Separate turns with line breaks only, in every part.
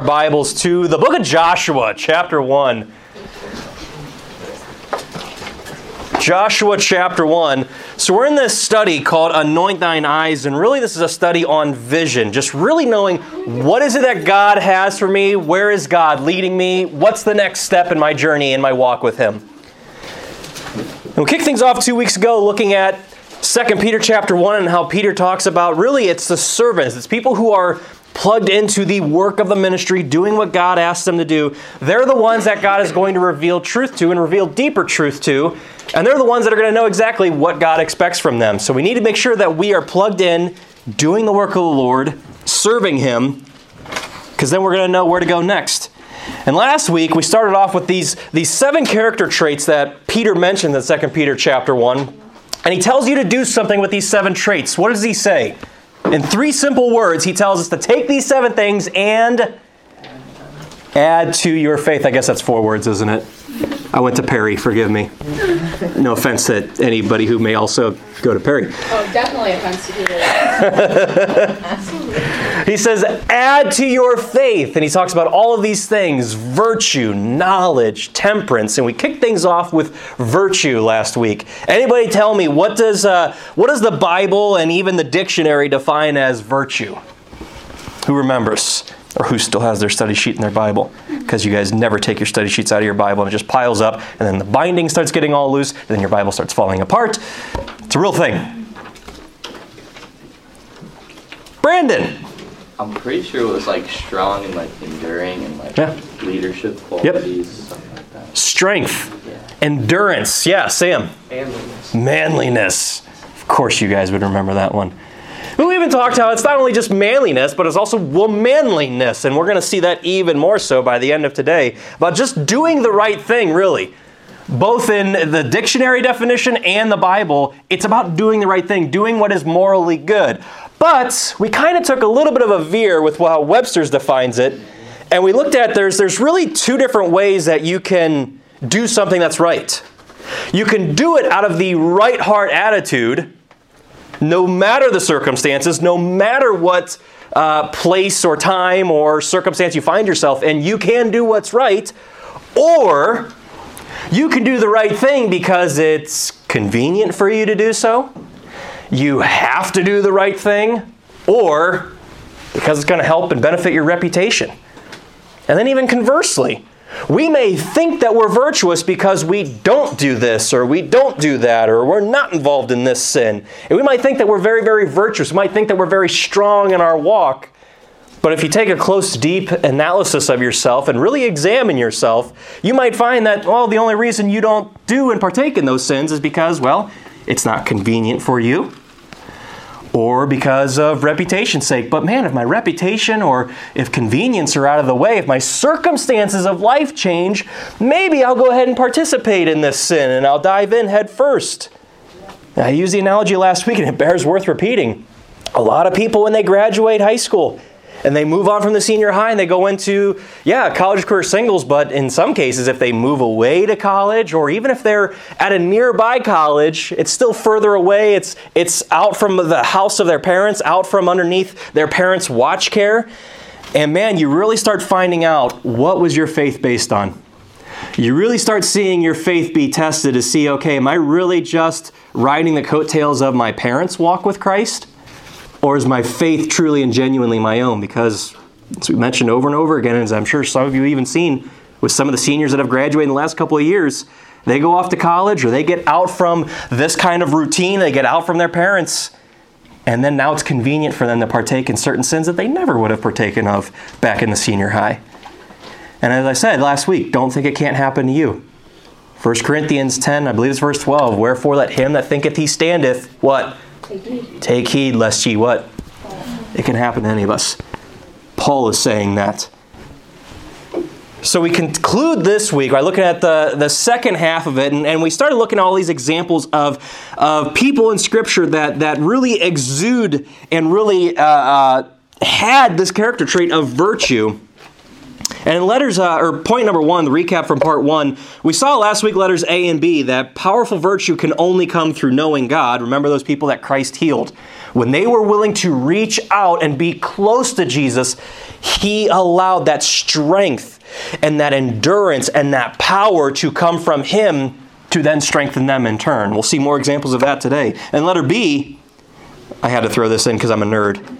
our Bibles to the book of Joshua, chapter 1. Joshua chapter 1. So, we're in this study called Anoint Thine Eyes, and really, this is a study on vision. Just really knowing what is it that God has for me? Where is God leading me? What's the next step in my journey, in my walk with Him? And we kicked things off two weeks ago looking at 2 Peter chapter 1 and how Peter talks about really it's the servants, it's people who are plugged into the work of the ministry, doing what God asks them to do. They're the ones that God is going to reveal truth to and reveal deeper truth to. And they're the ones that are going to know exactly what God expects from them. So we need to make sure that we are plugged in, doing the work of the Lord, serving Him, because then we're going to know where to go next. And last week we started off with these, these seven character traits that Peter mentioned in 2 Peter chapter 1. And he tells you to do something with these seven traits. What does he say? In three simple words, he tells us to take these seven things and add to your faith. I guess that's four words, isn't it? I went to Perry, forgive me. No offense to anybody who may also go to Perry.
Oh, definitely offense to people.
He says, add to your faith. And he talks about all of these things virtue, knowledge, temperance. And we kicked things off with virtue last week. Anybody tell me, what does, uh, what does the Bible and even the dictionary define as virtue? Who remembers? Or who still has their study sheet in their Bible? Because you guys never take your study sheets out of your Bible and it just piles up, and then the binding starts getting all loose, and then your Bible starts falling apart. It's a real thing. Brandon,
I'm pretty sure it was like strong and like enduring and like
Yeah.
leadership qualities, something like that.
strength,
Yeah.
endurance. Yeah, Sam.
Manliness.
Manliness. Of course, you guys would remember that one. We even talked how it's not only just manliness, but it's also womanliness. And we're going to see that even more so by the end of today about just doing the right thing, really. Both in the dictionary definition and the Bible, it's about doing the right thing, doing what is morally good. But we kind of took a little bit of a veer with how Webster's defines it. And we looked at there's, there's really two different ways that you can do something that's right. You can do it out of the right heart attitude, no matter the circumstances, no matter what uh, place or time or circumstance you find yourself in, you can do what's right. Or you can do the right thing because it's convenient for you to do so. You have to do the right thing, or because it's going to help and benefit your reputation. And then, even conversely, we may think that we're virtuous because we don't do this or we don't do that or we're not involved in this sin. And we might think that we're very, very virtuous. We might think that we're very strong in our walk. But if you take a close, deep analysis of yourself and really examine yourself, you might find that, well, the only reason you don't do and partake in those sins is because, well, it's not convenient for you or because of reputation's sake. But man, if my reputation or if convenience are out of the way, if my circumstances of life change, maybe I'll go ahead and participate in this sin and I'll dive in head first. I used the analogy last week and it bears worth repeating. A lot of people, when they graduate high school, and they move on from the senior high and they go into, yeah, college career singles, but in some cases, if they move away to college or even if they're at a nearby college, it's still further away. It's, it's out from the house of their parents, out from underneath their parents' watch care. And man, you really start finding out what was your faith based on. You really start seeing your faith be tested to see, okay, am I really just riding the coattails of my parents' walk with Christ? Or is my faith truly and genuinely my own? Because, as we mentioned over and over again, as I'm sure some of you have even seen with some of the seniors that have graduated in the last couple of years, they go off to college or they get out from this kind of routine, they get out from their parents, and then now it's convenient for them to partake in certain sins that they never would have partaken of back in the senior high. And as I said last week, don't think it can't happen to you. 1 Corinthians 10, I believe it's verse 12. Wherefore let him that thinketh he standeth, what?
Take heed.
Lest ye what? It can happen to any of us. Paul is saying that. So we conclude this week by looking at the, the second half of it, and, and we started looking at all these examples of, of people in Scripture that, that really exude and really uh, uh, had this character trait of virtue. And in letters, uh, or point number one, the recap from part one, we saw last week letters A and B that powerful virtue can only come through knowing God. Remember those people that Christ healed? When they were willing to reach out and be close to Jesus, He allowed that strength and that endurance and that power to come from Him to then strengthen them in turn. We'll see more examples of that today. And letter B, I had to throw this in because I'm a nerd.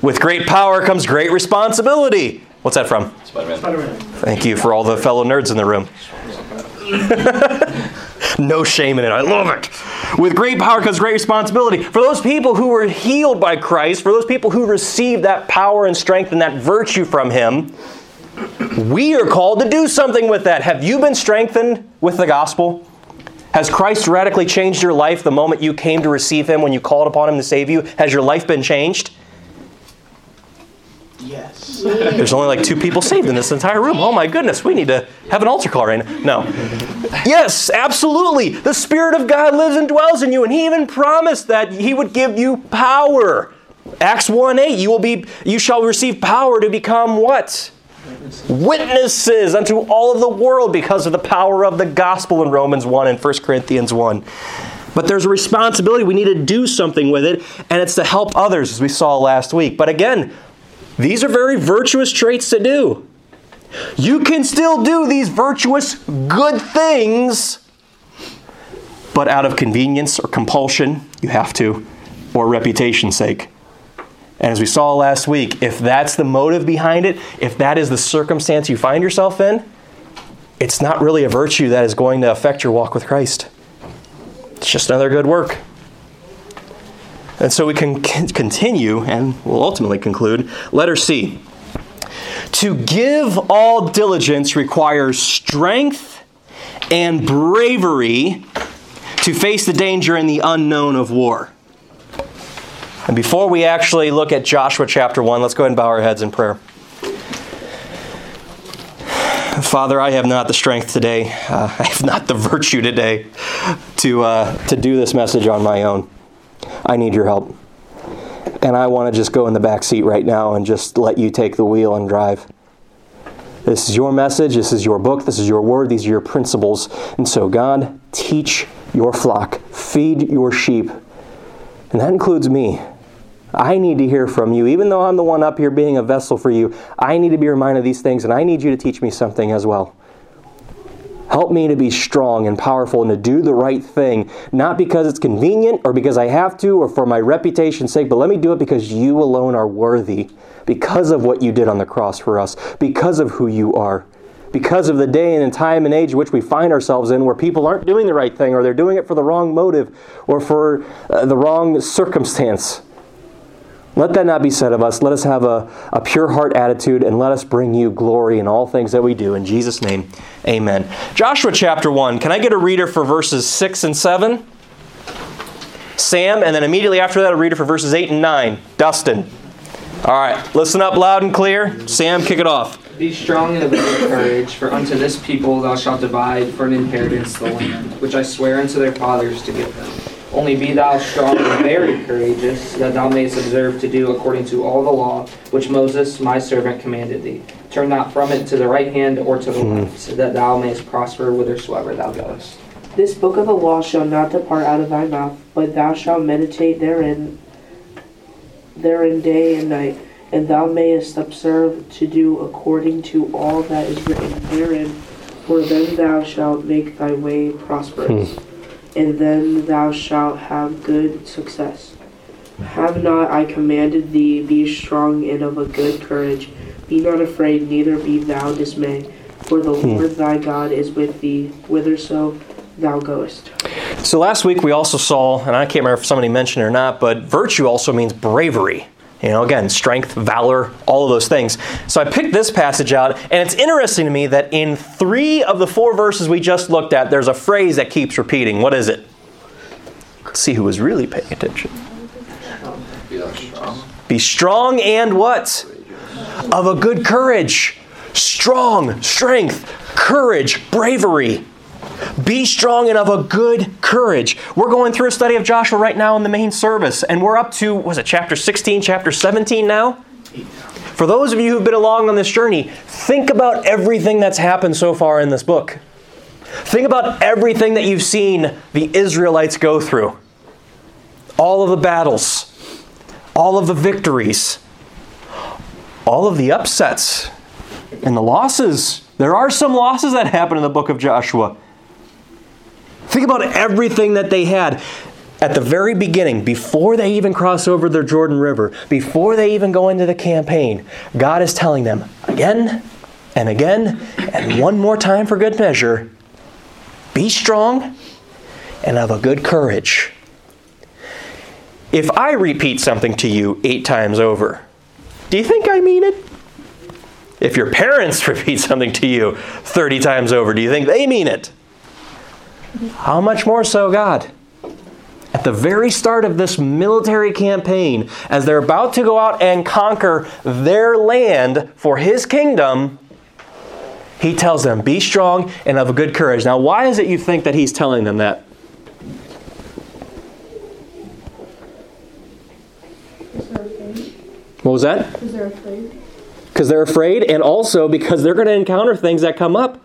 With great power comes great responsibility. What's that from?
Spider-Man.
Thank you for all the fellow nerds in the room. no shame in it. I love it. With great power comes great responsibility. For those people who were healed by Christ, for those people who received that power and strength and that virtue from Him, we are called to do something with that. Have you been strengthened with the gospel? Has Christ radically changed your life the moment you came to receive Him when you called upon Him to save you? Has your life been changed?
Yes.
There's only like two people saved in this entire room. Oh my goodness, we need to have an altar call right now. No. Yes, absolutely. The Spirit of God lives and dwells in you, and He even promised that He would give you power. Acts 1 8, you will be you shall receive power to become what? Witnesses unto all of the world because of the power of the gospel in Romans 1 and 1 Corinthians 1. But there's a responsibility. We need to do something with it, and it's to help others, as we saw last week. But again, these are very virtuous traits to do. You can still do these virtuous good things, but out of convenience or compulsion, you have to, or reputation's sake. And as we saw last week, if that's the motive behind it, if that is the circumstance you find yourself in, it's not really a virtue that is going to affect your walk with Christ. It's just another good work. And so we can continue and we'll ultimately conclude. Letter C. To give all diligence requires strength and bravery to face the danger and the unknown of war. And before we actually look at Joshua chapter 1, let's go ahead and bow our heads in prayer. Father, I have not the strength today, uh, I have not the virtue today to, uh, to do this message on my own. I need your help. And I want to just go in the back seat right now and just let you take the wheel and drive. This is your message. This is your book. This is your word. These are your principles. And so, God, teach your flock, feed your sheep. And that includes me. I need to hear from you. Even though I'm the one up here being a vessel for you, I need to be reminded of these things, and I need you to teach me something as well. Help me to be strong and powerful and to do the right thing, not because it's convenient or because I have to or for my reputation's sake, but let me do it because you alone are worthy, because of what you did on the cross for us, because of who you are, because of the day and time and age in which we find ourselves in where people aren't doing the right thing or they're doing it for the wrong motive or for uh, the wrong circumstance. Let that not be said of us. Let us have a, a pure heart attitude and let us bring you glory in all things that we do. In Jesus' name, amen. Joshua chapter 1. Can I get a reader for verses 6 and 7? Sam, and then immediately after that, a reader for verses 8 and 9. Dustin. All right, listen up loud and clear. Sam, kick it off.
Be strong and of good courage, for unto this people thou shalt divide for an inheritance the land, which I swear unto their fathers to give them. Only be thou strong and very courageous, that thou mayest observe to do according to all the law which Moses my servant commanded thee. Turn not from it to the right hand or to the hmm. left, so that thou mayest prosper whithersoever thou goest.
This book of the law shall not depart out of thy mouth, but thou shalt meditate therein, therein day and night, and thou mayest observe to do according to all that is written therein. For then thou shalt make thy way prosperous, hmm. And then thou shalt have good success. Have not I commanded thee, be strong and of a good courage? Be not afraid, neither be thou dismayed. For the hmm. Lord thy God is with thee, whitherso thou goest.
So last week we also saw, and I can't remember if somebody mentioned it or not, but virtue also means bravery. You know, again, strength, valor, all of those things. So I picked this passage out, and it's interesting to me that in three of the four verses we just looked at, there's a phrase that keeps repeating. What is it? Let's see who was really paying attention.
Be strong.
Be strong and what? Of a good courage. Strong, strength, courage, bravery. Be strong and of a good courage. We're going through a study of Joshua right now in the main service, and we're up to, was it chapter 16, chapter 17 now? For those of you who've been along on this journey, think about everything that's happened so far in this book. Think about everything that you've seen the Israelites go through. All of the battles, all of the victories, all of the upsets, and the losses. There are some losses that happen in the book of Joshua. Think about everything that they had at the very beginning, before they even cross over the Jordan River, before they even go into the campaign. God is telling them again and again and one more time for good measure be strong and have a good courage. If I repeat something to you eight times over, do you think I mean it? If your parents repeat something to you 30 times over, do you think they mean it? How much more so God? At the very start of this military campaign, as they're about to go out and conquer their land for His kingdom, He tells them, Be strong and of a good courage. Now, why is it you think that He's telling them that? What was that?
Because they're afraid.
Because they're afraid, and also because they're going to encounter things that come up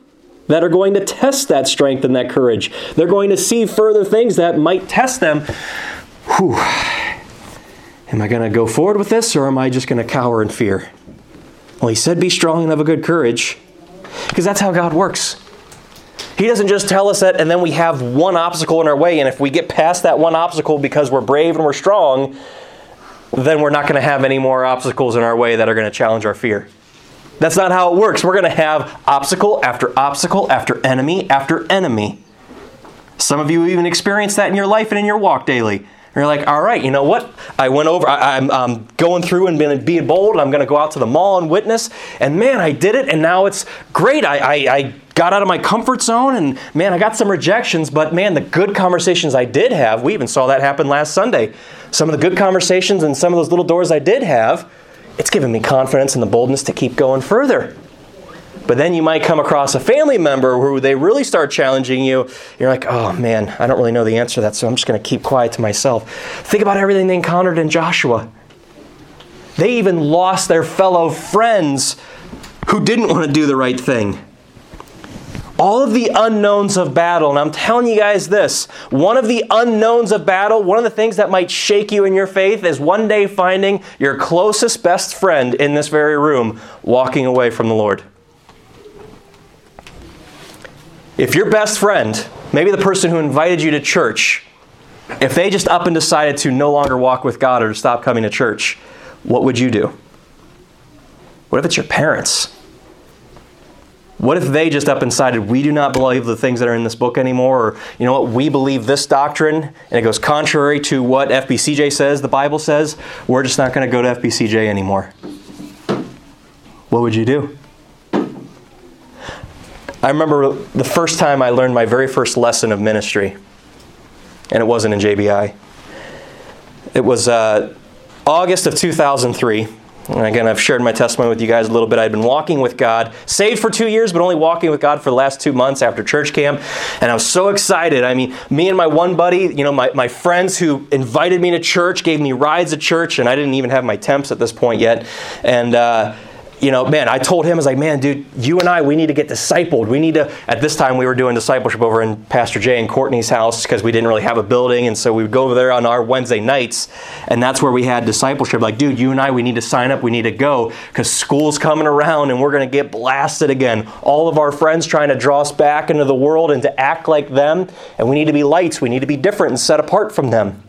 that are going to test that strength and that courage. They're going to see further things that might test them. Whew. Am I going to go forward with this, or am I just going to cower in fear? Well, he said, Be strong and have a good courage, because that's how God works. He doesn't just tell us that, and then we have one obstacle in our way, and if we get past that one obstacle because we're brave and we're strong, then we're not going to have any more obstacles in our way that are going to challenge our fear. That's not how it works. We're going to have obstacle after obstacle after enemy after enemy. Some of you even experience that in your life and in your walk daily. You're like, all right, you know what? I went over, I, am going through and being, being bold. I'm going to go out to the mall and witness. And man, I did it, and now it's great. I, I, I got out of my comfort zone, and man, I got some rejections, but man, the good conversations I did have, we even saw that happen last Sunday. Some of the good conversations and some of those little doors I did have, it's given me confidence and the boldness to keep going further. But then you might come across a family member who they really start challenging you. You're like, oh man, I don't really know the answer to that, so I'm just going to keep quiet to myself. Think about everything they encountered in Joshua. They even lost their fellow friends who didn't want to do the right thing. All of the unknowns of battle, and I'm telling you guys this one of the unknowns of battle, one of the things that might shake you in your faith is one day finding your closest best friend in this very room walking away from the Lord. If your best friend, maybe the person who invited you to church, if they just up and decided to no longer walk with God or to stop coming to church, what would you do? What if it's your parents? What if they just up and decided we do not believe the things that are in this book anymore? Or, you know what, we believe this doctrine and it goes contrary to what FBCJ says, the Bible says, we're just not going to go to FBCJ anymore. What would you do? I remember the first time I learned my very first lesson of ministry, and it wasn't in JBI. It was uh, August of 2003. Again, I've shared my testimony with you guys a little bit. I'd been walking with God, saved for two years, but only walking with God for the last two months after church camp. And I was so excited. I mean, me and my one buddy, you know, my, my friends who invited me to church, gave me rides at church, and I didn't even have my temps at this point yet. And, uh, you know, man, I told him, I was like, man, dude, you and I, we need to get discipled. We need to, at this time, we were doing discipleship over in Pastor Jay and Courtney's house because we didn't really have a building. And so we would go over there on our Wednesday nights, and that's where we had discipleship. Like, dude, you and I, we need to sign up. We need to go because school's coming around and we're going to get blasted again. All of our friends trying to draw us back into the world and to act like them. And we need to be lights. We need to be different and set apart from them.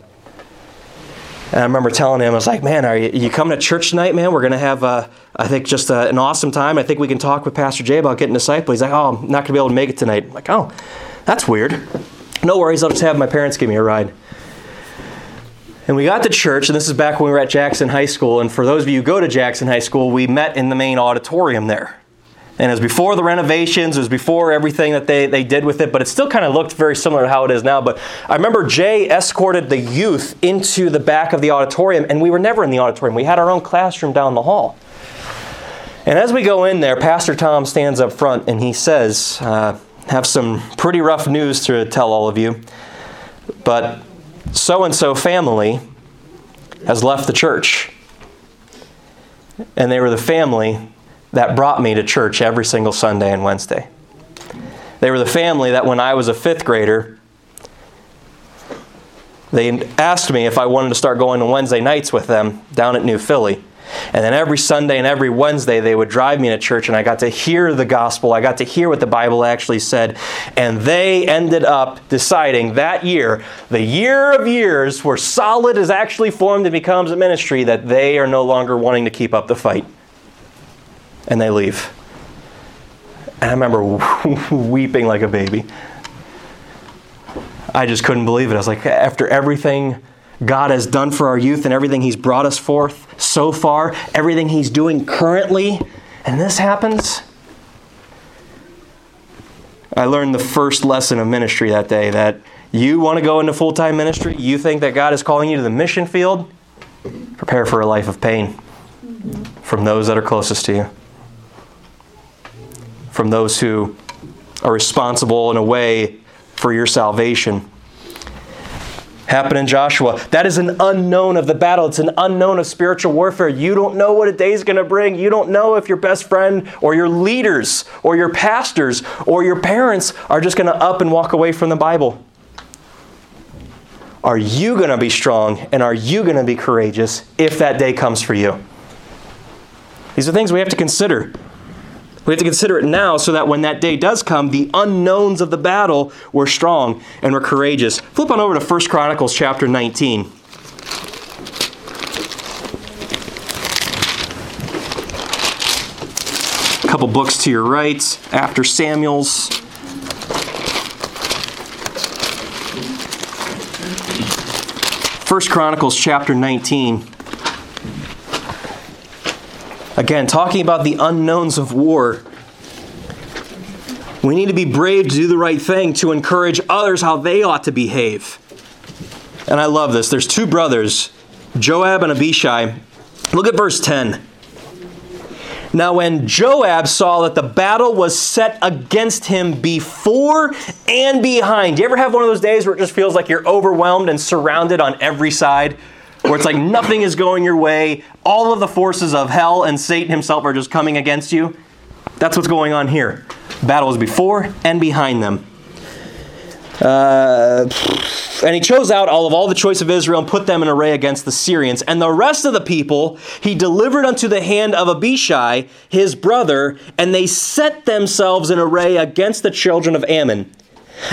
And I remember telling him, I was like, man, are you, you coming to church tonight, man? We're going to have, uh, I think, just uh, an awesome time. I think we can talk with Pastor Jay about getting disciple. He's like, oh, I'm not going to be able to make it tonight. I'm like, oh, that's weird. No worries, I'll just have my parents give me a ride. And we got to church, and this is back when we were at Jackson High School. And for those of you who go to Jackson High School, we met in the main auditorium there. And it was before the renovations, it was before everything that they, they did with it, but it still kind of looked very similar to how it is now. But I remember Jay escorted the youth into the back of the auditorium, and we were never in the auditorium. We had our own classroom down the hall. And as we go in there, Pastor Tom stands up front and he says, uh, Have some pretty rough news to tell all of you, but so and so family has left the church. And they were the family that brought me to church every single Sunday and Wednesday. They were the family that when I was a fifth grader, they asked me if I wanted to start going to Wednesday nights with them down at New Philly. And then every Sunday and every Wednesday, they would drive me to church, and I got to hear the gospel. I got to hear what the Bible actually said. And they ended up deciding that year, the year of years where solid is actually formed and becomes a ministry, that they are no longer wanting to keep up the fight. And they leave. And I remember weeping like a baby. I just couldn't believe it. I was like, after everything God has done for our youth and everything He's brought us forth so far, everything He's doing currently, and this happens. I learned the first lesson of ministry that day that you want to go into full time ministry, you think that God is calling you to the mission field, prepare for a life of pain from those that are closest to you, from those who are responsible in a way for your salvation happened in Joshua. That is an unknown of the battle. It's an unknown of spiritual warfare. You don't know what a day is going to bring. You don't know if your best friend or your leaders or your pastors or your parents are just going to up and walk away from the Bible. Are you going to be strong and are you going to be courageous if that day comes for you? These are things we have to consider. We have to consider it now so that when that day does come, the unknowns of the battle were strong and were courageous. Flip on over to 1 Chronicles chapter 19. A couple books to your right after Samuel's. First Chronicles chapter 19. Again, talking about the unknowns of war. We need to be brave to do the right thing, to encourage others how they ought to behave. And I love this. There's two brothers, Joab and Abishai. Look at verse 10. Now, when Joab saw that the battle was set against him before and behind, do you ever have one of those days where it just feels like you're overwhelmed and surrounded on every side? Where it's like nothing is going your way. All of the forces of hell and Satan himself are just coming against you. That's what's going on here. Battle is before and behind them. Uh, and he chose out all of all the choice of Israel and put them in array against the Syrians. And the rest of the people he delivered unto the hand of Abishai, his brother, and they set themselves in array against the children of Ammon.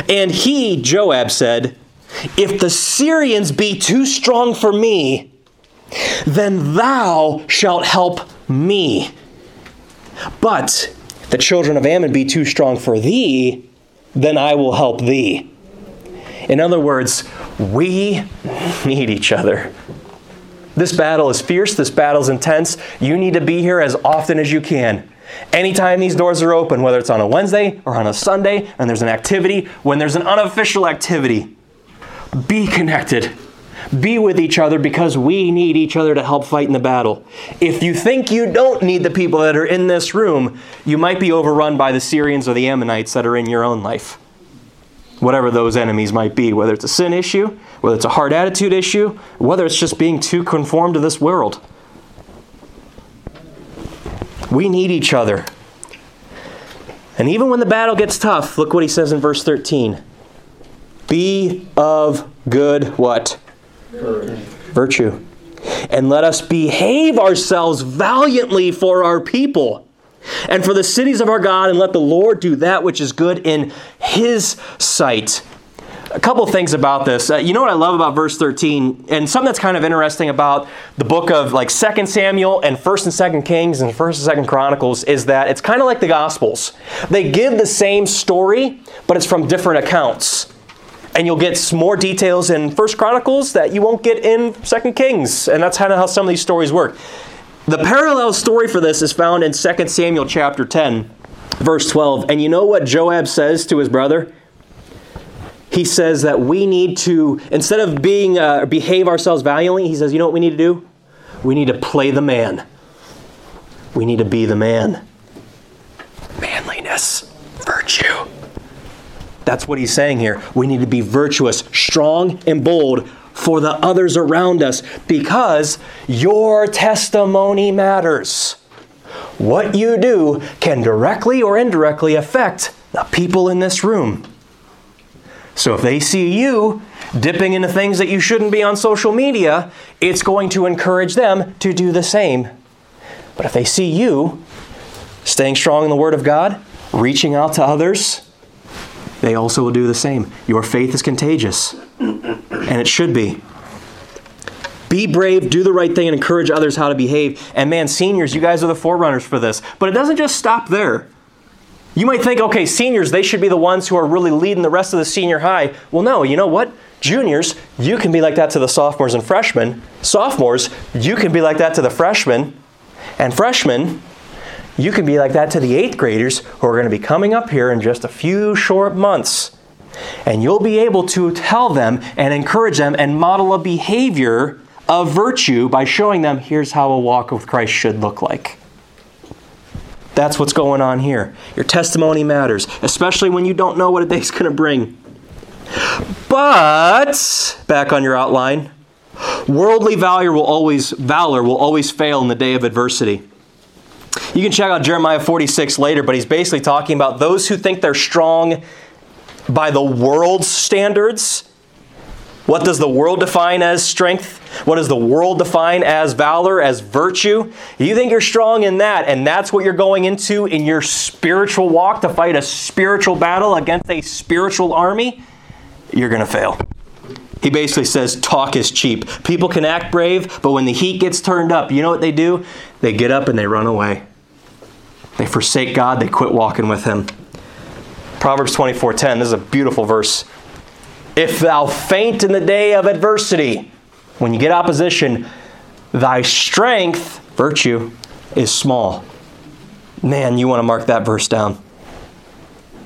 And he, Joab, said, if the Syrians be too strong for me, then thou shalt help me. But the children of Ammon be too strong for thee, then I will help thee. In other words, we need each other. This battle is fierce, this battle is intense. You need to be here as often as you can. Anytime these doors are open, whether it's on a Wednesday or on a Sunday, and there's an activity, when there's an unofficial activity, be connected. Be with each other because we need each other to help fight in the battle. If you think you don't need the people that are in this room, you might be overrun by the Syrians or the Ammonites that are in your own life. Whatever those enemies might be, whether it's a sin issue, whether it's a hard attitude issue, whether it's just being too conformed to this world. We need each other. And even when the battle gets tough, look what he says in verse 13. Be of good what?
Courage.
Virtue. And let us behave ourselves valiantly for our people and for the cities of our God, and let the Lord do that which is good in his sight. A couple things about this. Uh, you know what I love about verse 13, and something that's kind of interesting about the book of like Second Samuel and 1st and 2nd Kings and 1st and 2nd Chronicles is that it's kind of like the Gospels. They give the same story, but it's from different accounts and you'll get more details in First Chronicles that you won't get in Second Kings, and that's kind of how some of these stories work. The parallel story for this is found in 2 Samuel chapter 10, verse 12. And you know what Joab says to his brother? He says that we need to, instead of being uh, behave ourselves valiantly, he says, you know what we need to do? We need to play the man. We need to be the man. Manliness, virtue. That's what he's saying here. We need to be virtuous, strong, and bold for the others around us because your testimony matters. What you do can directly or indirectly affect the people in this room. So if they see you dipping into things that you shouldn't be on social media, it's going to encourage them to do the same. But if they see you staying strong in the Word of God, reaching out to others, they also will do the same. Your faith is contagious, and it should be. Be brave, do the right thing, and encourage others how to behave. And man, seniors, you guys are the forerunners for this. But it doesn't just stop there. You might think, okay, seniors, they should be the ones who are really leading the rest of the senior high. Well, no, you know what? Juniors, you can be like that to the sophomores and freshmen. Sophomores, you can be like that to the freshmen. And freshmen, you can be like that to the eighth graders who are going to be coming up here in just a few short months. And you'll be able to tell them and encourage them and model a behavior of virtue by showing them here's how a walk with Christ should look like. That's what's going on here. Your testimony matters, especially when you don't know what a day's going to bring. But back on your outline, worldly valor will always valor will always fail in the day of adversity. You can check out Jeremiah 46 later, but he's basically talking about those who think they're strong by the world's standards. What does the world define as strength? What does the world define as valor, as virtue? You think you're strong in that, and that's what you're going into in your spiritual walk to fight a spiritual battle against a spiritual army? You're going to fail. He basically says talk is cheap. People can act brave, but when the heat gets turned up, you know what they do? They get up and they run away. They forsake God, they quit walking with him. Proverbs 24:10, this is a beautiful verse. If thou faint in the day of adversity, when you get opposition, thy strength, virtue, is small. Man, you want to mark that verse down.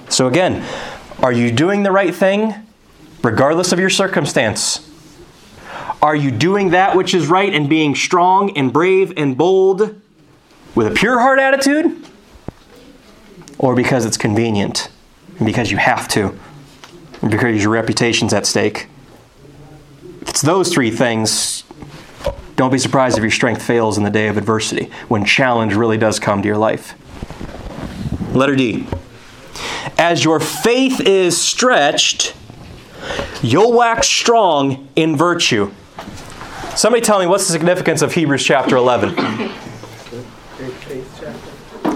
So again, are you doing the right thing regardless of your circumstance? Are you doing that which is right and being strong and brave and bold with a pure heart attitude? Or because it's convenient and because you have to and because your reputation's at stake? If it's those three things, don't be surprised if your strength fails in the day of adversity when challenge really does come to your life. Letter D. As your faith is stretched, you'll wax strong in virtue. Somebody tell me what's the significance of Hebrews chapter 11?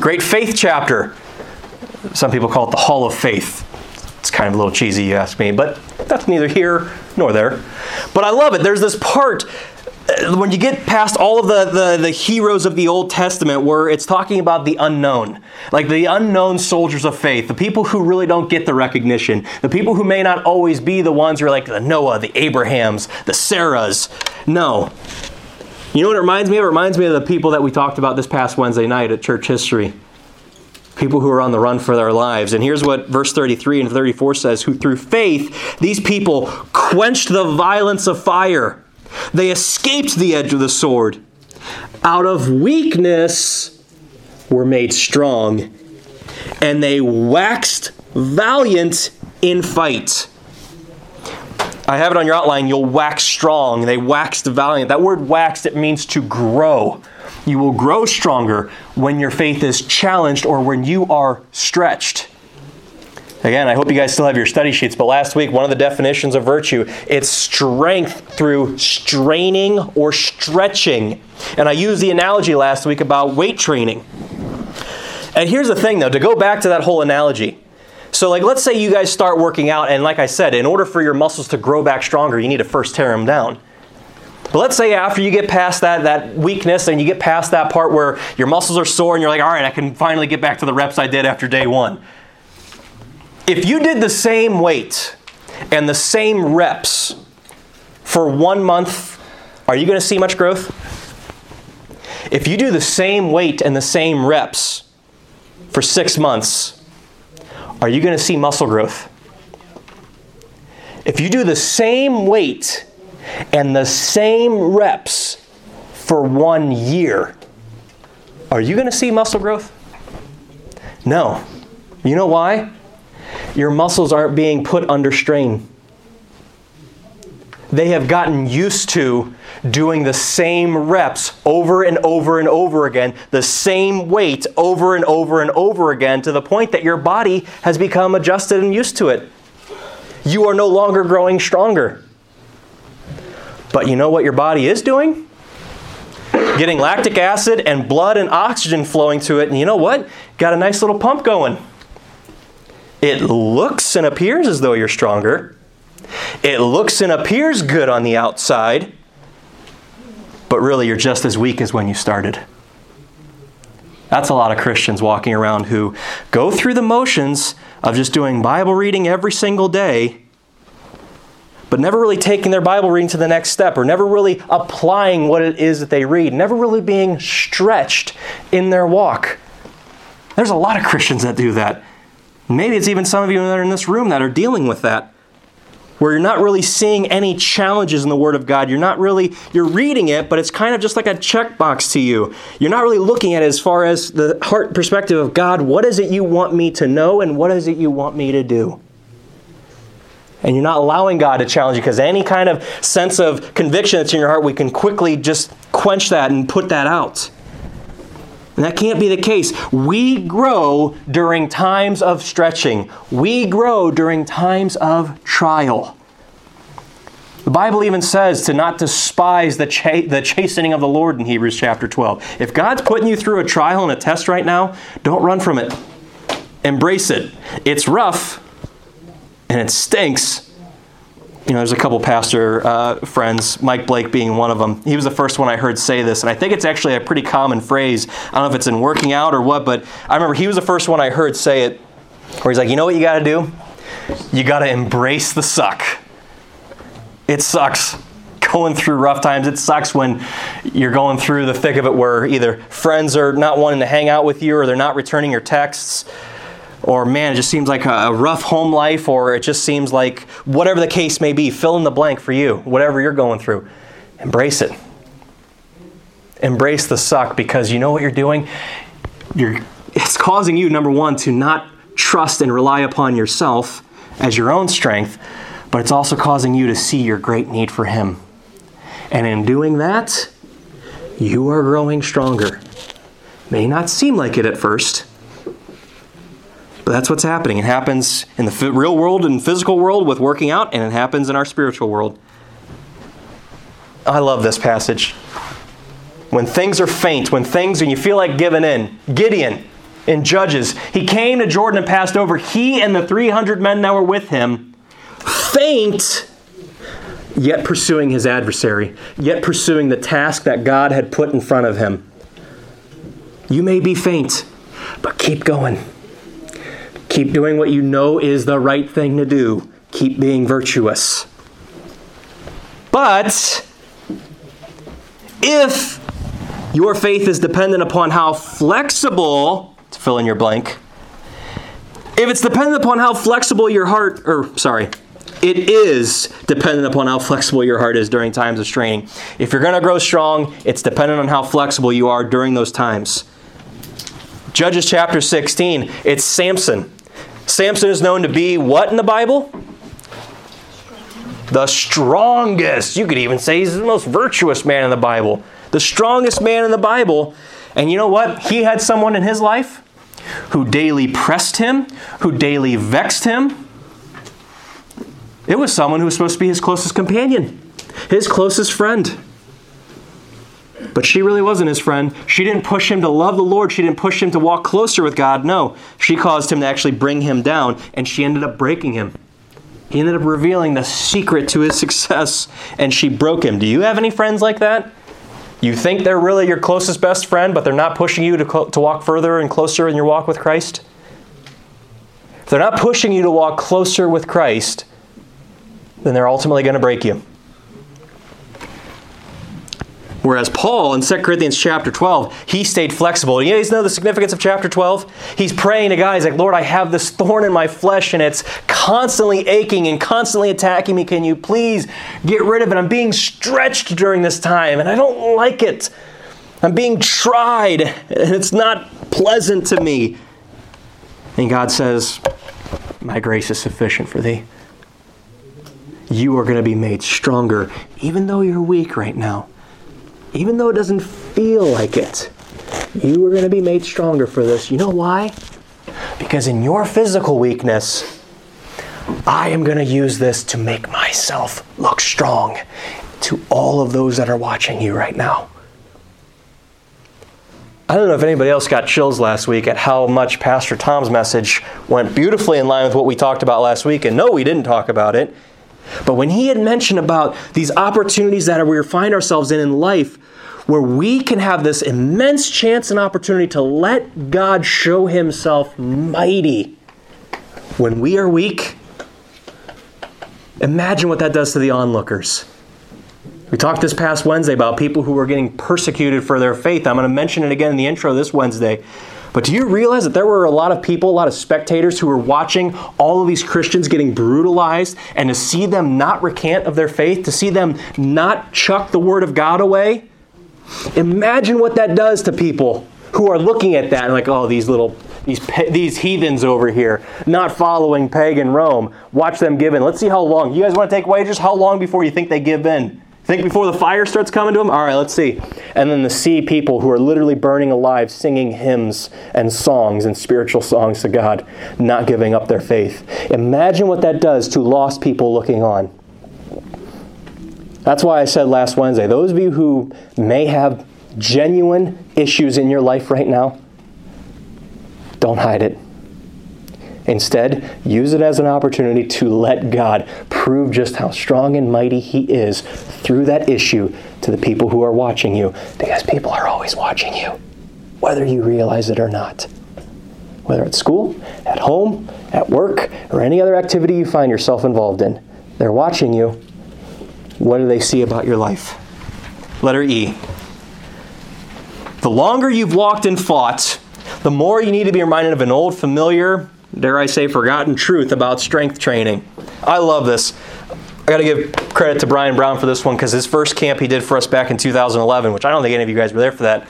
Great faith chapter. Some people call it the Hall of Faith. It's kind of a little cheesy, you ask me, but that's neither here nor there. But I love it. There's this part Uh, when you get past all of the, the, the, heroes of the Old Testament where it's talking about the unknown, like the unknown soldiers of faith, the people who really don't get the recognition, the people who may not always be the ones who are like the Noah, the Abrahams, the Sarahs. No. You know what it reminds me of? It reminds me of the people that we talked about this past Wednesday night at church history. People who are on the run for their lives. And here's what verse 33 and 34 says Who through faith, these people quenched the violence of fire they escaped the edge of the sword. Out of weakness were made strong, and they waxed valiant in fight. I have it on your outline. You'll wax strong. They waxed valiant. That word waxed, it means to grow. You will grow stronger when your faith is challenged or when you are stretched. Again, I hope you guys still have your study sheets, but last week, one of the definitions of virtue, it's strength through straining or stretching. And I used the analogy last week about weight training. And here's the thing though, to go back to that whole analogy. So like let's say you guys start working out and like I said, in order for your muscles to grow back stronger, you need to first tear them down. But let's say after you get past that, that weakness and you get past that part where your muscles are sore and you're like, all right, I can finally get back to the reps I did after day one if you did the same weight and the same reps for one month, are you going to see much growth? If you do the same weight and the same reps for six months, are you going to see muscle growth? If you do the same weight and the same reps for one year, are you going to see muscle growth? No. You know why? Your muscles aren't being put under strain. they have gotten used to doing the same reps over and over and over again, the same weight over and over and over again, to the point that your body has become adjusted and used to it. You are no longer growing stronger. But you know what your body is doing? Getting lactic acid and blood and oxygen flowing to it, and you know what? Got a nice little pump going. It looks and appears as though you're stronger. It looks and appears good on the outside, but really you're just as weak as when you started. That's a lot of Christians walking around who go through the motions of just doing Bible reading every single day, but never really taking their Bible reading to the next step or never really applying what it is that they read, never really being stretched in their walk. There's a lot of Christians that do that. Maybe it's even some of you that are in this room that are dealing with that where you're not really seeing any challenges in the Word of God. You're not really, you're reading it, but it's kind of just like a checkbox to you. You're not really looking at it as far as the heart perspective of God, what is it you want me to know and what is it you want me to do? And you're not allowing God to challenge you because any kind of sense of conviction that's in your heart, we can quickly just quench that and put that out. And that can't be the case. We grow during times of stretching. We grow during times of trial. The Bible even says to not despise the, the chastening of the Lord in Hebrews chapter 12. If God's putting you through a trial and a test right now, don't run from it. Embrace it. It's rough and it stinks, you know, there's a couple pastor uh, friends, Mike Blake being one of them. He was the first one I heard say this, and I think it's actually a pretty common phrase. I don't know if it's in working out or what, but I remember he was the first one I heard say it, where he's like, you know what you got to do? You got to embrace the suck. It sucks going through rough times. It sucks when you're going through the thick of it where either friends are not wanting to hang out with you or they're not returning your texts or man, it just seems like a rough home life, or it just seems like whatever the case may be, fill in the blank for you, whatever you're going through. Embrace it. Embrace the suck because you know what you're doing? You're, it's causing you, number one, to not trust and rely upon yourself as your own strength, but it's also causing you to see your great need for Him. And in doing that, you are growing stronger. May not seem like it at first but that's what's happening. It happens in the real world and physical world with working out, and it happens in our spiritual world. I love this passage. When things are faint, when things, when you feel like giving in, Gideon in Judges, he came to Jordan and passed over. He and the 300 men that were with him, faint, yet pursuing his adversary, yet pursuing the task that God had put in front of him. You may be faint, but keep going. Keep doing what you know is the right thing to do. Keep being virtuous. But if your faith is dependent upon how flexible, to fill in your blank, if it's dependent upon how flexible your heart, or sorry, it is dependent upon how flexible your heart is during times of straining. If you're going to grow strong, it's dependent on how flexible you are during those times. Judges chapter 16, it's Samson. Samson is known to be what in the Bible? The strongest. You could even say he's the most virtuous man in the Bible. The strongest man in the Bible. And you know what? He had someone in his life who daily pressed him, who daily vexed him. It was someone who was supposed to be his closest companion, his closest friend. But she really wasn't his friend. She didn't push him to love the Lord. She didn't push him to walk closer with God. No, she caused him to actually bring him down, and she ended up breaking him. He ended up revealing the secret to his success, and she broke him. Do you have any friends like that? You think they're really your closest best friend, but they're not pushing you to, to walk further and closer in your walk with Christ? If they're not pushing you to walk closer with Christ, then they're ultimately going to break you. Whereas Paul in 2 Corinthians chapter 12, he stayed flexible. You guys know the significance of chapter 12? He's praying to God. He's like, Lord, I have this thorn in my flesh and it's constantly aching and constantly attacking me. Can you please get rid of it? I'm being stretched during this time and I don't like it. I'm being tried and it's not pleasant to me. And God says, My grace is sufficient for thee. you are going to be made stronger, even though you're weak right now. Even though it doesn't feel like it, you are going to be made stronger for this. You know why? Because in your physical weakness, I am going to use this to make myself look strong to all of those that are watching you right now. I don't know if anybody else got chills last week at how much Pastor Tom's message went beautifully in line with what we talked about last week. And no, we didn't talk about it. But when he had mentioned about these opportunities that we find ourselves in in life, where we can have this immense chance and opportunity to let God show himself mighty when we are weak, imagine what that does to the onlookers. We talked this past Wednesday about people who were getting persecuted for their faith. I'm going to mention it again in the intro this Wednesday. But do you realize that there were a lot of people, a lot of spectators who were watching all of these Christians getting brutalized and to see them not recant of their faith, to see them not chuck the Word of God away? Imagine what that does to people who are looking at that and like, oh, these little these these heathens over here not following pagan Rome. Watch them give in. Let's see how long. You guys want to take wagers? How long before you think they give in? Think before the fire starts coming to them? All right, let's see. And then the sea people who are literally burning alive, singing hymns and songs and spiritual songs to God, not giving up their faith. Imagine what that does to lost people looking on. That's why I said last Wednesday those of you who may have genuine issues in your life right now, don't hide it. Instead, use it as an opportunity to let God prove just how strong and mighty He is through that issue to the people who are watching you, because people are always watching you, whether you realize it or not. Whether at school, at home, at work, or any other activity you find yourself involved in, they're watching you. What do they see about your life? Letter E. The longer you've walked and fought, the more you need to be reminded of an old familiar dare I say, forgotten truth about strength training. I love this. I got to give credit to Brian Brown for this one because his first camp he did for us back in 2011, which I don't think any of you guys were there for that.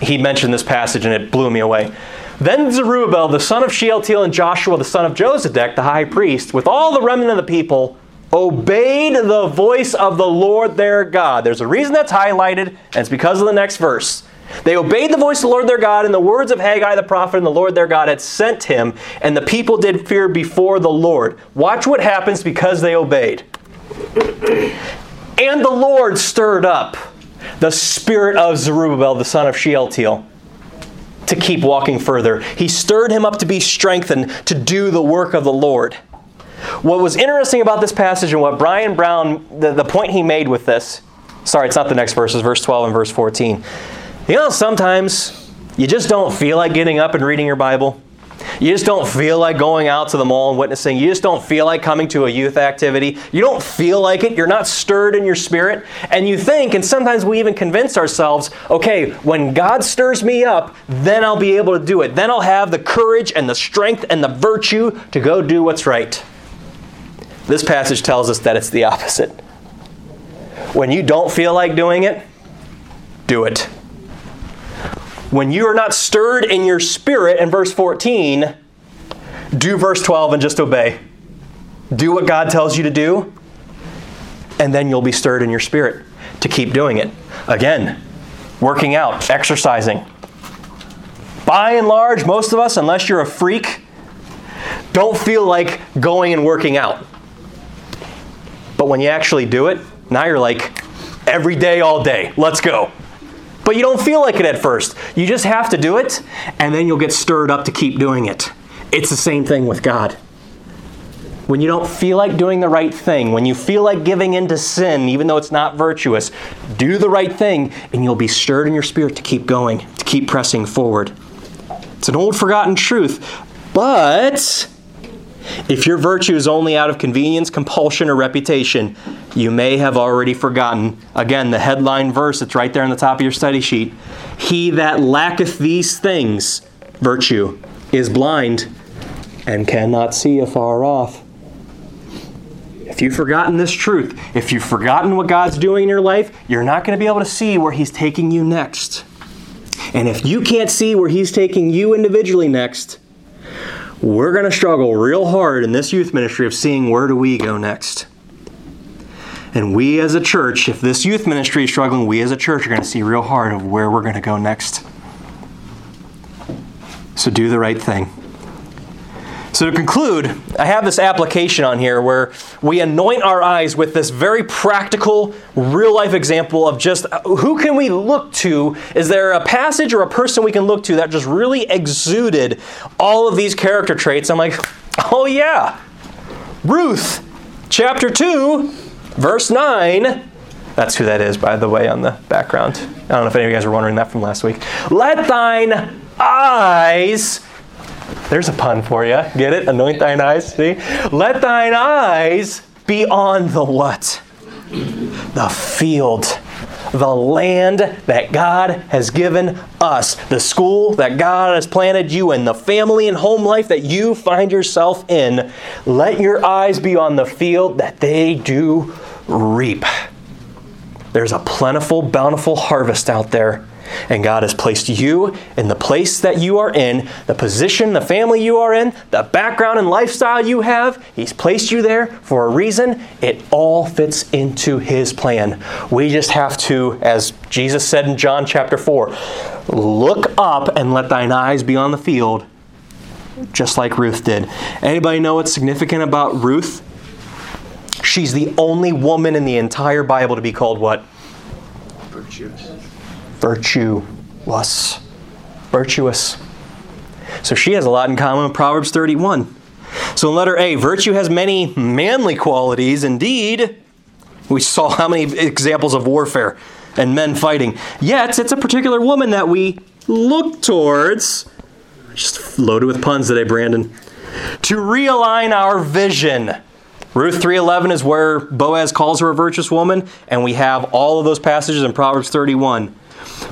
He mentioned this passage and it blew me away. Then Zerubbabel, the son of Shealtiel, and Joshua, the son of Josedech, the high priest, with all the remnant of the people, obeyed the voice of the Lord their God. There's a reason that's highlighted, and it's because of the next verse. They obeyed the voice of the Lord their God and the words of Haggai the prophet, and the Lord their God had sent him, and the people did fear before the Lord. Watch what happens because they obeyed. and the Lord stirred up the spirit of Zerubbabel, the son of Shealtiel, to keep walking further. He stirred him up to be strengthened to do the work of the Lord. What was interesting about this passage and what Brian Brown, the, the point he made with this, sorry, it's not the next verses, verse 12 and verse 14. You know, sometimes you just don't feel like getting up and reading your Bible. You just don't feel like going out to the mall and witnessing. You just don't feel like coming to a youth activity. You don't feel like it. You're not stirred in your spirit. And you think, and sometimes we even convince ourselves, okay, when God stirs me up, then I'll be able to do it. Then I'll have the courage and the strength and the virtue to go do what's right. This passage tells us that it's the opposite. When you don't feel like doing it, do it. When you are not stirred in your spirit, in verse 14, do verse 12 and just obey. Do what God tells you to do, and then you'll be stirred in your spirit to keep doing it. Again, working out, exercising. By and large, most of us, unless you're a freak, don't feel like going and working out. But when you actually do it, now you're like, every day, all day, let's go. But you don't feel like it at first. You just have to do it, and then you'll get stirred up to keep doing it. It's the same thing with God. When you don't feel like doing the right thing, when you feel like giving in to sin, even though it's not virtuous, do the right thing, and you'll be stirred in your spirit to keep going, to keep pressing forward. It's an old forgotten truth, but if your virtue is only out of convenience, compulsion, or reputation, you may have already forgotten. Again, the headline verse that's right there on the top of your study sheet. He that lacketh these things, virtue, is blind and cannot see afar off. If you've forgotten this truth, if you've forgotten what God's doing in your life, you're not going to be able to see where He's taking you next. And if you can't see where He's taking you individually next, we're going to struggle real hard in this youth ministry of seeing where do we go next. And we as a church, if this youth ministry is struggling, we as a church are going to see real hard of where we're going to go next. So do the right thing. So, to conclude, I have this application on here where we anoint our eyes with this very practical, real life example of just uh, who can we look to? Is there a passage or a person we can look to that just really exuded all of these character traits? I'm like, oh, yeah, Ruth, chapter 2, verse 9. That's who that is, by the way, on the background. I don't know if any of you guys were wondering that from last week. Let thine eyes there's a pun for you. Get it? Anoint thine eyes. See? Let thine eyes be on the what? The field. The land that God has given us. The school that God has planted you in. The family and home life that you find yourself in. Let your eyes be on the field that they do reap. There's a plentiful, bountiful harvest out there and God has placed you in the place that you are in, the position, the family you are in, the background and lifestyle you have. He's placed you there for a reason. It all fits into His plan. We just have to, as Jesus said in John chapter 4, look up and let thine eyes be on the field, just like Ruth did. Anybody know what's significant about Ruth? She's the only woman in the entire Bible to be called what?
Virtuous
virtuous. Virtuous. So she has a lot in common with Proverbs 31. So in letter A, virtue has many manly qualities. Indeed, we saw how many examples of warfare and men fighting. Yet, it's a particular woman that we look towards. Just loaded with puns today, Brandon. To realign our vision. Ruth 3:11 is where Boaz calls her a virtuous woman, and we have all of those passages in Proverbs 31.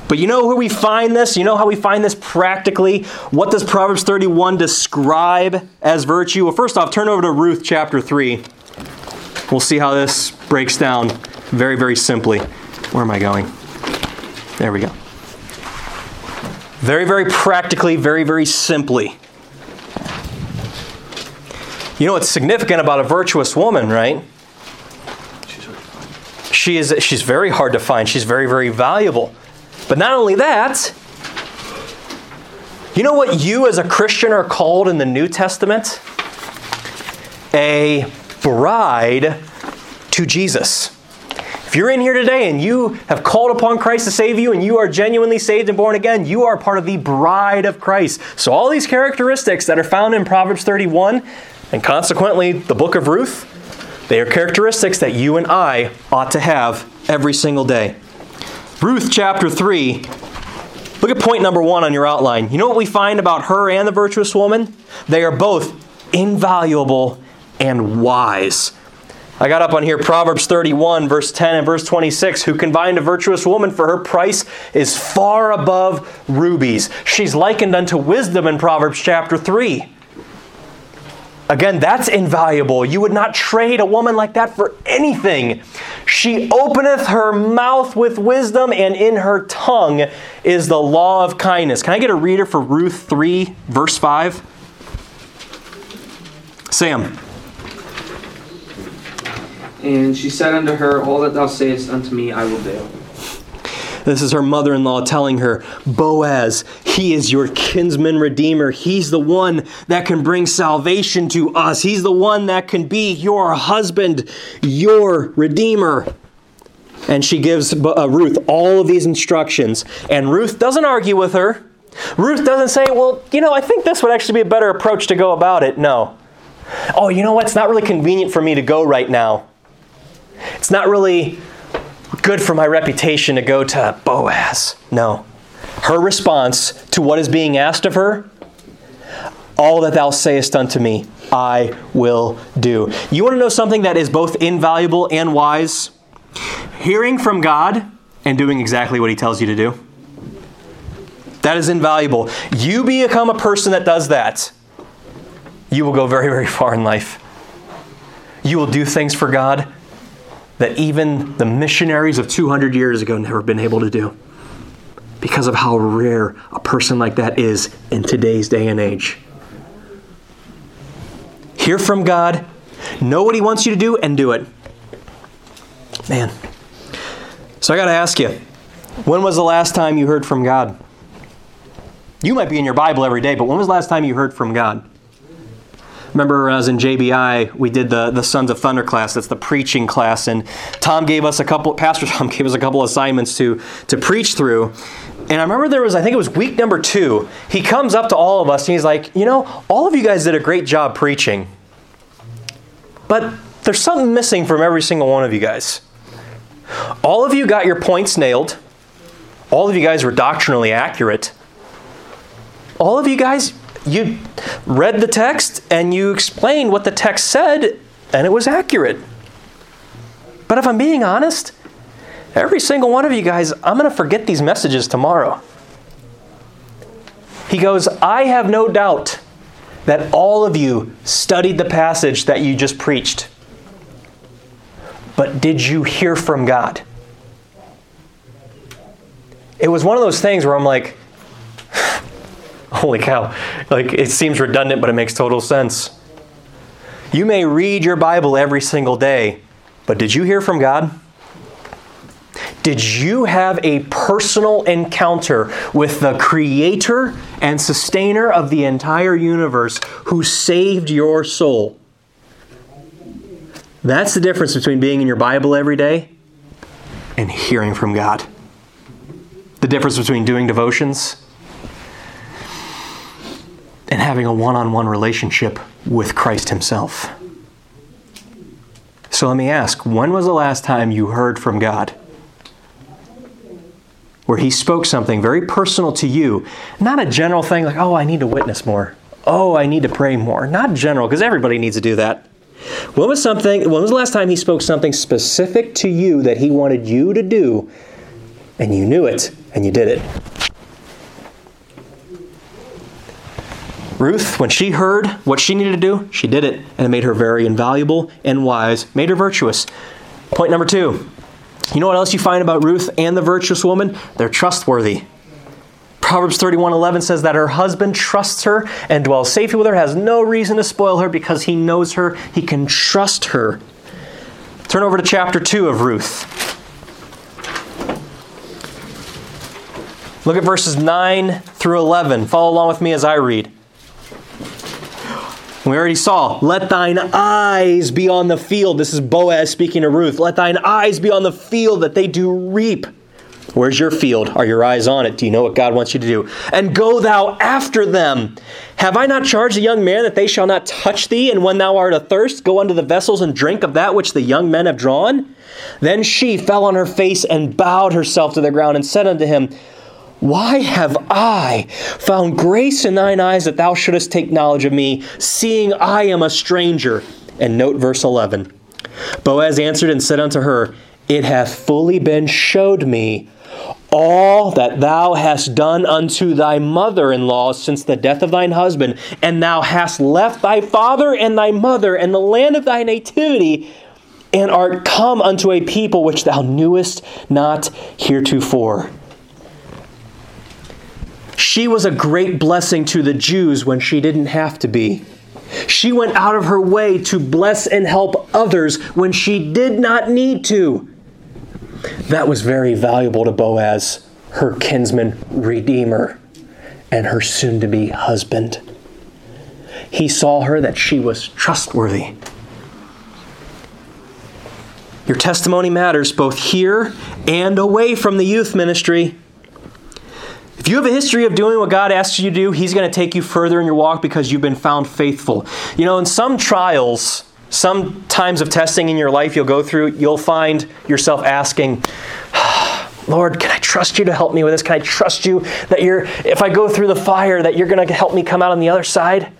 But you know where we find this? You know how we find this practically? What does Proverbs 31 describe as virtue? Well, first off, turn over to Ruth chapter 3. We'll see how this breaks down very, very simply. Where am I going? There we go. Very, very practically, very, very simply. You know what's significant about a virtuous woman, right? She is she's very hard to find. She's very, very valuable. But not only that, you know what you as a Christian are called in the New Testament? A bride to Jesus. If you're in here today and you have called upon Christ to save you and you are genuinely saved and born again, you are part of the bride of Christ. So, all these characteristics that are found in Proverbs 31 and consequently the book of Ruth, they are characteristics that you and I ought to have every single day. Ruth chapter 3. Look at point number one on your outline. You know what we find about her and the virtuous woman? They are both invaluable and wise. I got up on here Proverbs 31, verse 10 and verse 26. Who can find a virtuous woman for her price is far above rubies. She's likened unto wisdom in Proverbs chapter 3. Again, that's invaluable. You would not trade a woman like that for anything. She openeth her mouth with wisdom, and in her tongue is the law of kindness. Can I get a reader for Ruth 3, verse 5? Sam.
And she said unto her, All that thou sayest unto me, I will do.
This is her mother in law telling her, Boaz, he is your kinsman redeemer. He's the one that can bring salvation to us. He's the one that can be your husband, your redeemer. And she gives uh, Ruth all of these instructions. And Ruth doesn't argue with her. Ruth doesn't say, Well, you know, I think this would actually be a better approach to go about it. No. Oh, you know what? It's not really convenient for me to go right now. It's not really good for my reputation to go to Boaz. No. Her response to what is being asked of her all that thou sayest unto me, I will do. You want to know something that is both invaluable and wise? Hearing from God and doing exactly what He tells you to do. That is invaluable. You become a person that does that, you will go very, very far in life. You will do things for God that even the missionaries of 200 years ago never been able to do because of how rare a person like that is in today's day and age. Hear from God, know what He wants you to do, and do it. Man. So I got to ask you when was the last time you heard from God? You might be in your Bible every day, but when was the last time you heard from God? Remember, as in JBI, we did the, the Sons of Thunder class. That's the preaching class, and Tom gave us a couple. Pastor Tom gave us a couple assignments to to preach through. And I remember there was, I think it was week number two. He comes up to all of us and he's like, you know, all of you guys did a great job preaching, but there's something missing from every single one of you guys. All of you got your points nailed. All of you guys were doctrinally accurate. All of you guys, you read the text and you explained what the text said, and it was accurate. But if I'm being honest, every single one of you guys, I'm going to forget these messages tomorrow. He goes, I have no doubt that all of you studied the passage that you just preached. But did you hear from God? It was one of those things where I'm like, holy cow. Like, it seems redundant, but it makes total sense. You may read your Bible every single day, but did you hear from God? Did you have a personal encounter with the creator and sustainer of the entire universe who saved your soul? That's the difference between being in your Bible every day and hearing from God. The difference between doing devotions and having a one on one relationship with Christ Himself. So let me ask when was the last time you heard from God? Where He spoke something very personal to you, not a general thing like, oh, I need to witness more. Oh, I need to pray more. Not general, because everybody needs to do that. When was something when was the last time he spoke something specific to you that he wanted you to do and you knew it and you did it? Ruth, when she heard what she needed to do, she did it, and it made her very invaluable and wise, made her virtuous. Point number two. You know what else you find about Ruth and the virtuous woman? They're trustworthy. Proverbs 31:11 says that her husband trusts her and dwells safely with her, has no reason to spoil her because he knows her, he can trust her. Turn over to chapter 2 of Ruth. Look at verses 9 through 11. Follow along with me as I read. We already saw, let thine eyes be on the field. This is Boaz speaking to Ruth. Let thine eyes be on the field that they do reap. Where's your field? Are your eyes on it? Do you know what God wants you to do? And go thou after them. Have I not charged the young man that they shall not touch thee? And when thou art athirst, go unto the vessels and drink of that which the young men have drawn? Then she fell on her face and bowed herself to the ground and said unto him, why have I found grace in thine eyes that thou shouldest take knowledge of me, seeing I am a stranger? And note verse 11. Boaz answered and said unto her, It hath fully been showed me all that thou hast done unto thy mother in law since the death of thine husband, and thou hast left thy father and thy mother and the land of thy nativity, and art come unto a people which thou knewest not heretofore. She was a great blessing to the Jews when she didn't have to be. She went out of her way to bless and help others when she did not need to. That was very valuable to Boaz, her kinsman redeemer, and her soon to be husband. He saw her that she was trustworthy. Your testimony matters both here and away from the youth ministry. If you have a history of doing what God asks you to do, He's going to take you further in your walk because you've been found faithful. You know, in some trials, some times of testing in your life you'll go through, you'll find yourself asking, Lord, can I trust you to help me with this? Can I trust you that you're, if I go through the fire, that you're going to help me come out on the other side?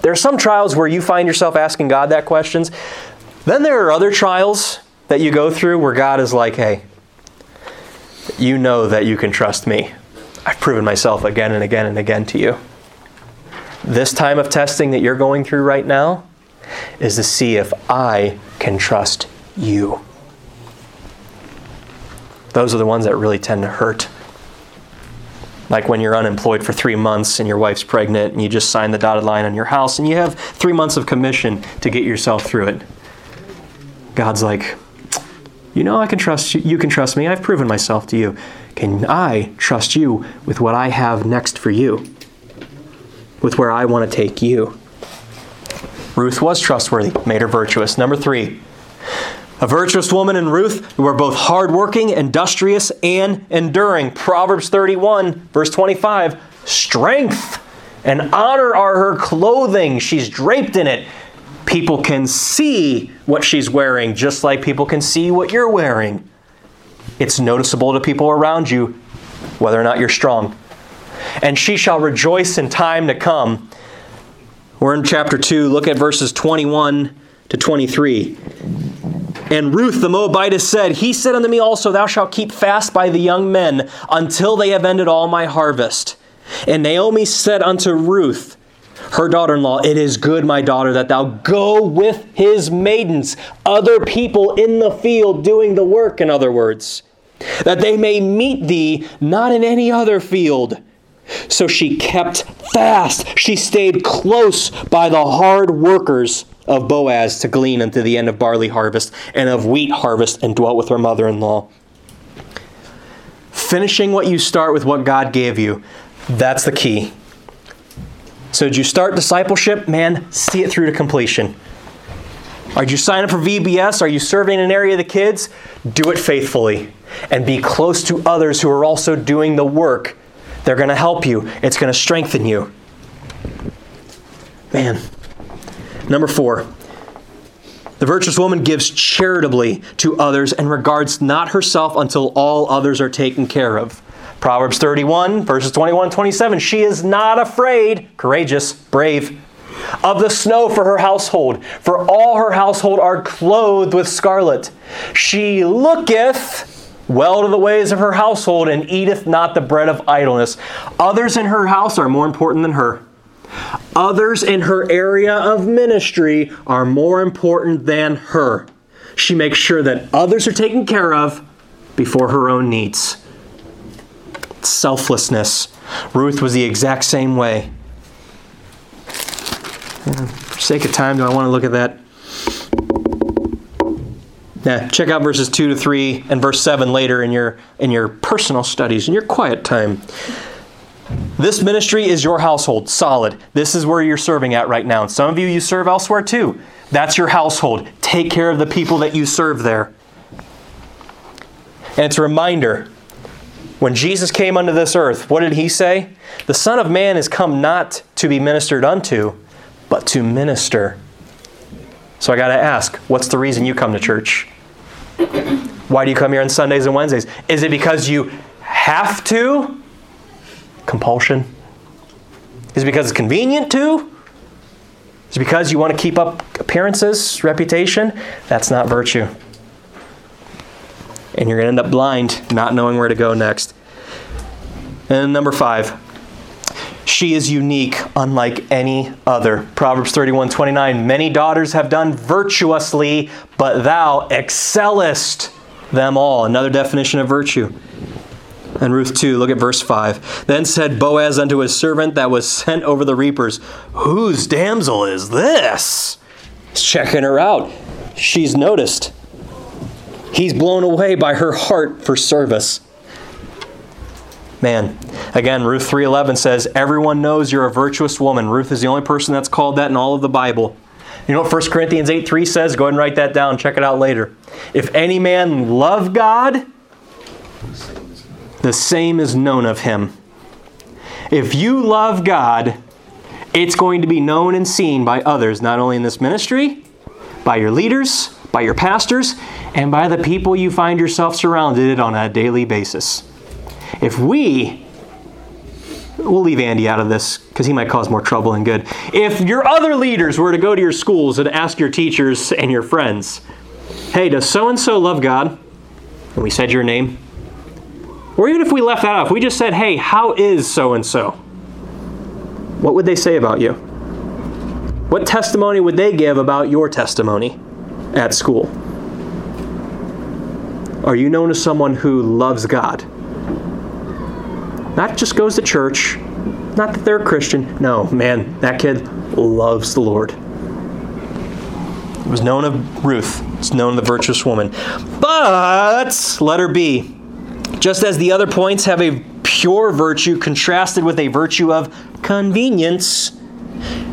There are some trials where you find yourself asking God that questions. Then there are other trials that you go through where God is like, hey, you know that you can trust me. I've proven myself again and again and again to you. This time of testing that you're going through right now is to see if I can trust you. Those are the ones that really tend to hurt. Like when you're unemployed for three months and your wife's pregnant and you just sign the dotted line on your house and you have three months of commission to get yourself through it. God's like, You know I can trust you. You can trust me. I've proven myself to you. Can I trust you with what I have next for you? With where I want to take you? Ruth was trustworthy, made her virtuous. Number three, a virtuous woman in Ruth who were both hardworking, industrious, and enduring. Proverbs 31, verse 25 strength and honor are her clothing. She's draped in it. People can see what she's wearing, just like people can see what you're wearing. It's noticeable to people around you whether or not you're strong. And she shall rejoice in time to come. We're in chapter 2. Look at verses 21 to 23. And Ruth the Moabitess said, He said unto me also, Thou shalt keep fast by the young men until they have ended all my harvest. And Naomi said unto Ruth, her daughter in law, It is good, my daughter, that thou go with his maidens, other people in the field doing the work, in other words, that they may meet thee not in any other field. So she kept fast. She stayed close by the hard workers of Boaz to glean unto the end of barley harvest and of wheat harvest and dwelt with her mother in law. Finishing what you start with what God gave you, that's the key. So, did you start discipleship? Man, see it through to completion. Are you signing up for VBS? Are you serving in an area of the kids? Do it faithfully and be close to others who are also doing the work. They're going to help you, it's going to strengthen you. Man. Number four, the virtuous woman gives charitably to others and regards not herself until all others are taken care of. Proverbs 31, verses 21 27. She is not afraid, courageous, brave, of the snow for her household, for all her household are clothed with scarlet. She looketh well to the ways of her household and eateth not the bread of idleness. Others in her house are more important than her. Others in her area of ministry are more important than her. She makes sure that others are taken care of before her own needs. Selflessness. Ruth was the exact same way. For sake of time, do I want to look at that? Yeah, check out verses 2 to 3 and verse 7 later in your in your personal studies, in your quiet time. This ministry is your household, solid. This is where you're serving at right now. And some of you, you serve elsewhere too. That's your household. Take care of the people that you serve there. And it's a reminder when Jesus came unto this earth, what did he say? The Son of Man is come not to be ministered unto, but to minister. So I got to ask, what's the reason you come to church? Why do you come here on Sundays and Wednesdays? Is it because you have to? Compulsion? Is it because it's convenient to? Is it because you want to keep up appearances, reputation? That's not virtue. And you're going to end up blind, not knowing where to go next. And number five, she is unique, unlike any other. Proverbs 31 29. Many daughters have done virtuously, but thou excellest them all. Another definition of virtue. And Ruth 2, look at verse 5. Then said Boaz unto his servant that was sent over the reapers, Whose damsel is this? He's checking her out. She's noticed. He's blown away by her heart for service. Man, again, Ruth 3:11 says, "Everyone knows you're a virtuous woman." Ruth is the only person that's called that in all of the Bible. You know what 1 Corinthians 8:3 says? Go ahead and write that down. Check it out later. If any man love God, the same is known of him. If you love God, it's going to be known and seen by others, not only in this ministry, by your leaders, by your pastors, and by the people you find yourself surrounded on a daily basis. If we, we'll leave Andy out of this because he might cause more trouble than good. If your other leaders were to go to your schools and ask your teachers and your friends, hey, does so and so love God? And we said your name. Or even if we left that off, we just said, hey, how is so and so? What would they say about you? What testimony would they give about your testimony at school? Are you known as someone who loves God? Not just goes to church, not that they're a Christian. No, man, that kid loves the Lord. It was known of Ruth. It's known of the virtuous woman. But, letter B, just as the other points have a pure virtue contrasted with a virtue of convenience,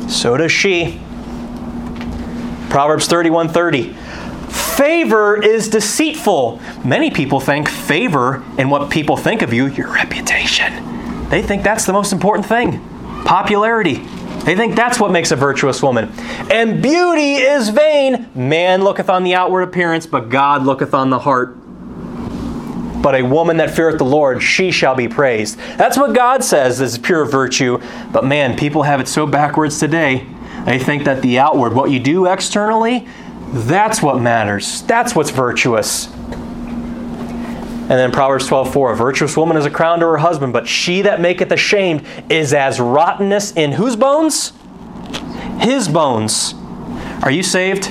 so does she. Proverbs 31:30. Favor is deceitful. Many people think favor and what people think of you, your reputation. They think that's the most important thing. Popularity. They think that's what makes a virtuous woman. And beauty is vain. Man looketh on the outward appearance, but God looketh on the heart. But a woman that feareth the Lord, she shall be praised. That's what God says is pure virtue. But man, people have it so backwards today. They think that the outward, what you do externally, that's what matters. That's what's virtuous. And then Proverbs 12:4, a virtuous woman is a crown to her husband, but she that maketh ashamed is as rottenness in whose bones? His bones. Are you saved?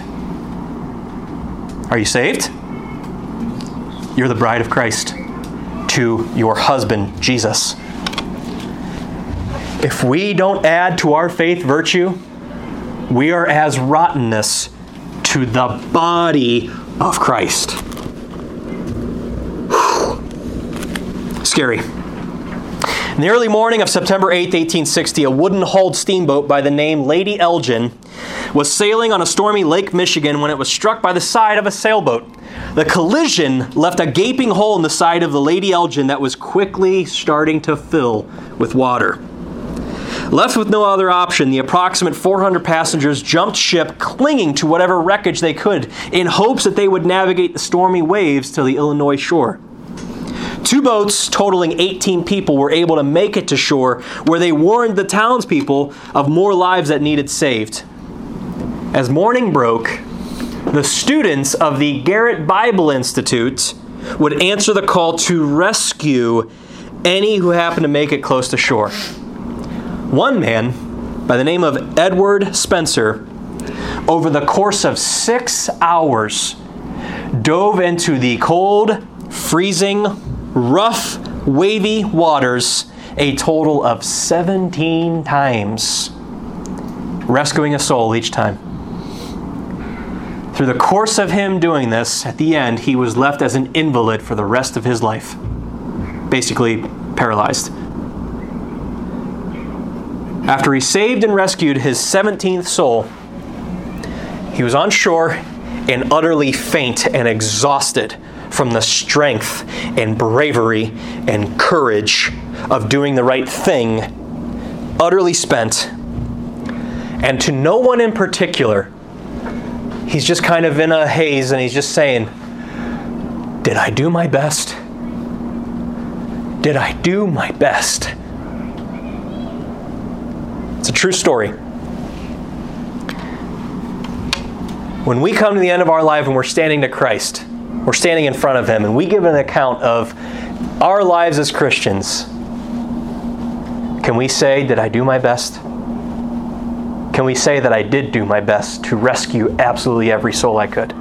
Are you saved? You're the bride of Christ to your husband, Jesus. If we don't add to our faith virtue, we are as rottenness to the body of Christ. Scary. In the early morning of September 8, 1860, a wooden hulled steamboat by the name Lady Elgin was sailing on a stormy Lake Michigan when it was struck by the side of a sailboat. The collision left a gaping hole in the side of the Lady Elgin that was quickly starting to fill with water. Left with no other option, the approximate 400 passengers jumped ship, clinging to whatever wreckage they could, in hopes that they would navigate the stormy waves to the Illinois shore. Two boats totaling 18 people were able to make it to shore, where they warned the townspeople of more lives that needed saved. As morning broke, the students of the Garrett Bible Institute would answer the call to rescue any who happened to make it close to shore. One man, by the name of Edward Spencer, over the course of six hours, dove into the cold, freezing, rough, wavy waters a total of 17 times, rescuing a soul each time. Through the course of him doing this, at the end, he was left as an invalid for the rest of his life, basically paralyzed. After he saved and rescued his 17th soul, he was on shore and utterly faint and exhausted from the strength and bravery and courage of doing the right thing, utterly spent. And to no one in particular, he's just kind of in a haze and he's just saying, Did I do my best? Did I do my best? True story. When we come to the end of our life and we're standing to Christ, we're standing in front of Him, and we give an account of our lives as Christians, can we say, Did I do my best? Can we say that I did do my best to rescue absolutely every soul I could?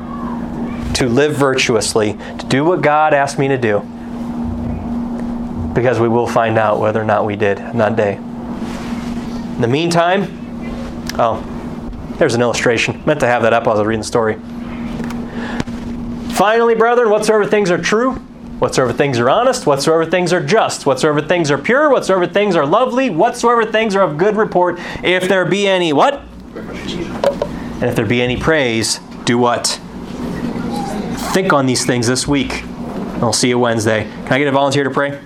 To live virtuously, to do what God asked me to do? Because we will find out whether or not we did on that day. In the meantime, oh, there's an illustration. Meant to have that up while I was reading the story. Finally, brethren, whatsoever things are true, whatsoever things are honest, whatsoever things are just, whatsoever things are pure, whatsoever things are lovely, whatsoever things are of good report, if there be any what? And if there be any praise, do what? Think on these things this week. I'll see you Wednesday. Can I get a volunteer to pray?